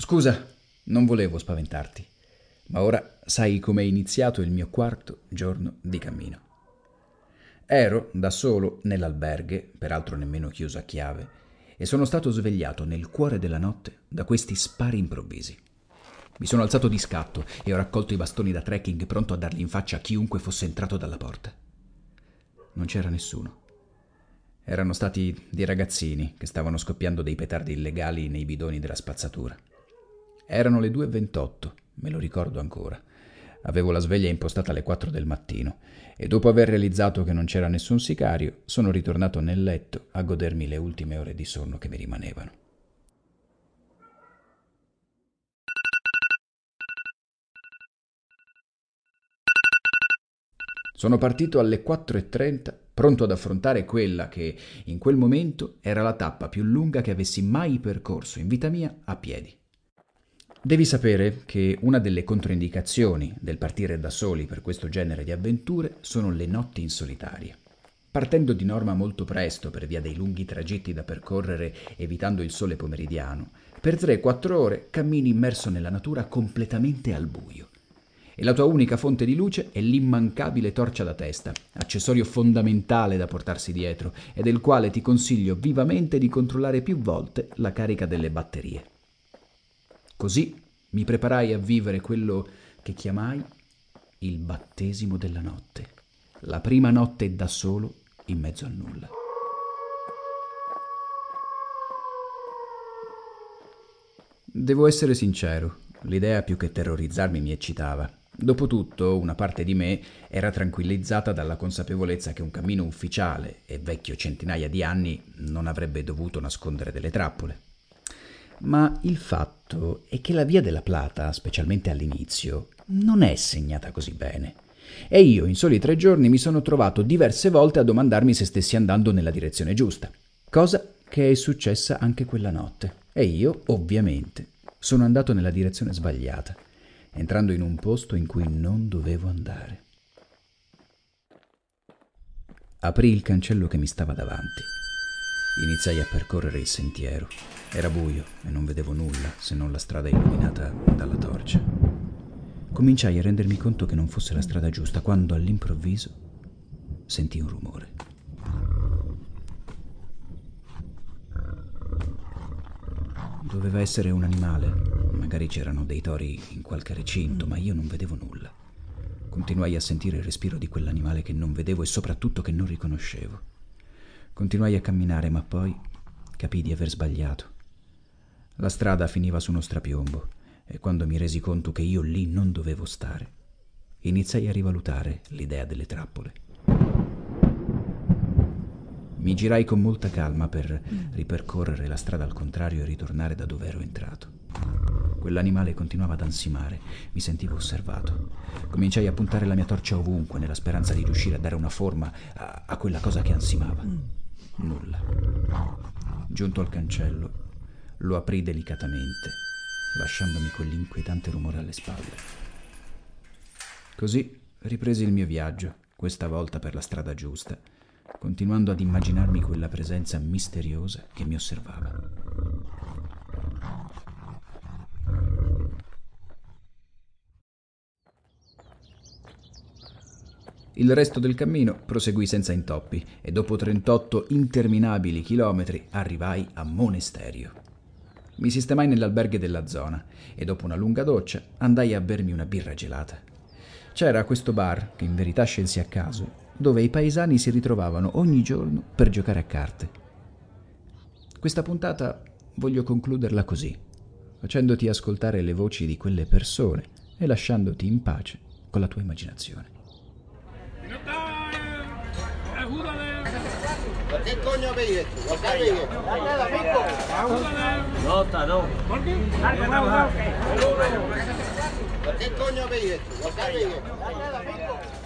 Scusa, non volevo spaventarti, ma ora sai come è iniziato il mio quarto giorno di cammino. Ero da solo nell'alberghe, peraltro nemmeno chiuso a chiave, e sono stato svegliato nel cuore della notte da questi spari improvvisi. Mi sono alzato di scatto e ho raccolto i bastoni da trekking pronto a darli in faccia a chiunque fosse entrato dalla porta. Non c'era nessuno. Erano stati dei ragazzini che stavano scoppiando dei petardi illegali nei bidoni della spazzatura. Erano le 2.28, me lo ricordo ancora. Avevo la sveglia impostata alle 4 del mattino e dopo aver realizzato che non c'era nessun sicario, sono ritornato nel letto a godermi le ultime ore di sonno che mi rimanevano. Sono partito alle 4.30, pronto ad affrontare quella che in quel momento era la tappa più lunga che avessi mai percorso in vita mia a piedi. Devi sapere che una delle controindicazioni del partire da soli per questo genere di avventure sono le notti in solitaria. Partendo di norma molto presto per via dei lunghi tragitti da percorrere evitando il sole pomeridiano, per 3-4 ore cammini immerso nella natura completamente al buio. E la tua unica fonte di luce è l'immancabile torcia da testa, accessorio fondamentale da portarsi dietro e del quale ti consiglio vivamente di controllare più volte la carica delle batterie. Così mi preparai a vivere quello che chiamai il battesimo della notte, la prima notte da solo in mezzo al nulla. Devo essere sincero, l'idea più che terrorizzarmi mi eccitava. Dopotutto, una parte di me era tranquillizzata dalla consapevolezza che un cammino ufficiale e vecchio centinaia di anni non avrebbe dovuto nascondere delle trappole ma il fatto è che la via della Plata, specialmente all'inizio, non è segnata così bene. E io in soli tre giorni mi sono trovato diverse volte a domandarmi se stessi andando nella direzione giusta, cosa che è successa anche quella notte. E io, ovviamente, sono andato nella direzione sbagliata, entrando in un posto in cui non dovevo andare. Aprì il cancello che mi stava davanti. Iniziai a percorrere il sentiero. Era buio e non vedevo nulla se non la strada illuminata dalla torcia. Cominciai a rendermi conto che non fosse la strada giusta quando all'improvviso sentii un rumore. Doveva essere un animale, magari c'erano dei tori in qualche recinto, ma io non vedevo nulla. Continuai a sentire il respiro di quell'animale che non vedevo e soprattutto che non riconoscevo. Continuai a camminare, ma poi capii di aver sbagliato. La strada finiva su uno strapiombo e quando mi resi conto che io lì non dovevo stare, iniziai a rivalutare l'idea delle trappole. Mi girai con molta calma per ripercorrere la strada al contrario e ritornare da dove ero entrato. Quell'animale continuava ad ansimare, mi sentivo osservato. Cominciai a puntare la mia torcia ovunque nella speranza di riuscire a dare una forma a, a quella cosa che ansimava. Nulla. Giunto al cancello, lo aprì delicatamente, lasciandomi quell'inquietante rumore alle spalle. Così ripresi il mio viaggio, questa volta per la strada giusta, continuando ad immaginarmi quella presenza misteriosa che mi osservava. Il resto del cammino proseguì senza intoppi e dopo 38 interminabili chilometri arrivai a Monesterio. Mi sistemai nell'alberghe della zona e dopo una lunga doccia andai a bermi una birra gelata. C'era questo bar, che in verità scelsi a caso, dove i paesani si ritrovavano ogni giorno per giocare a carte. Questa puntata voglio concluderla così, facendoti ascoltare le voci di quelle persone e lasciandoti in pace con la tua immaginazione. No está ajuda de... ¿Qué coño veis esto? ¿Por qué veis esto? nada. No está, no. ¿Por qué? ¿Por qué coño veis esto? ¿Por qué veis esto?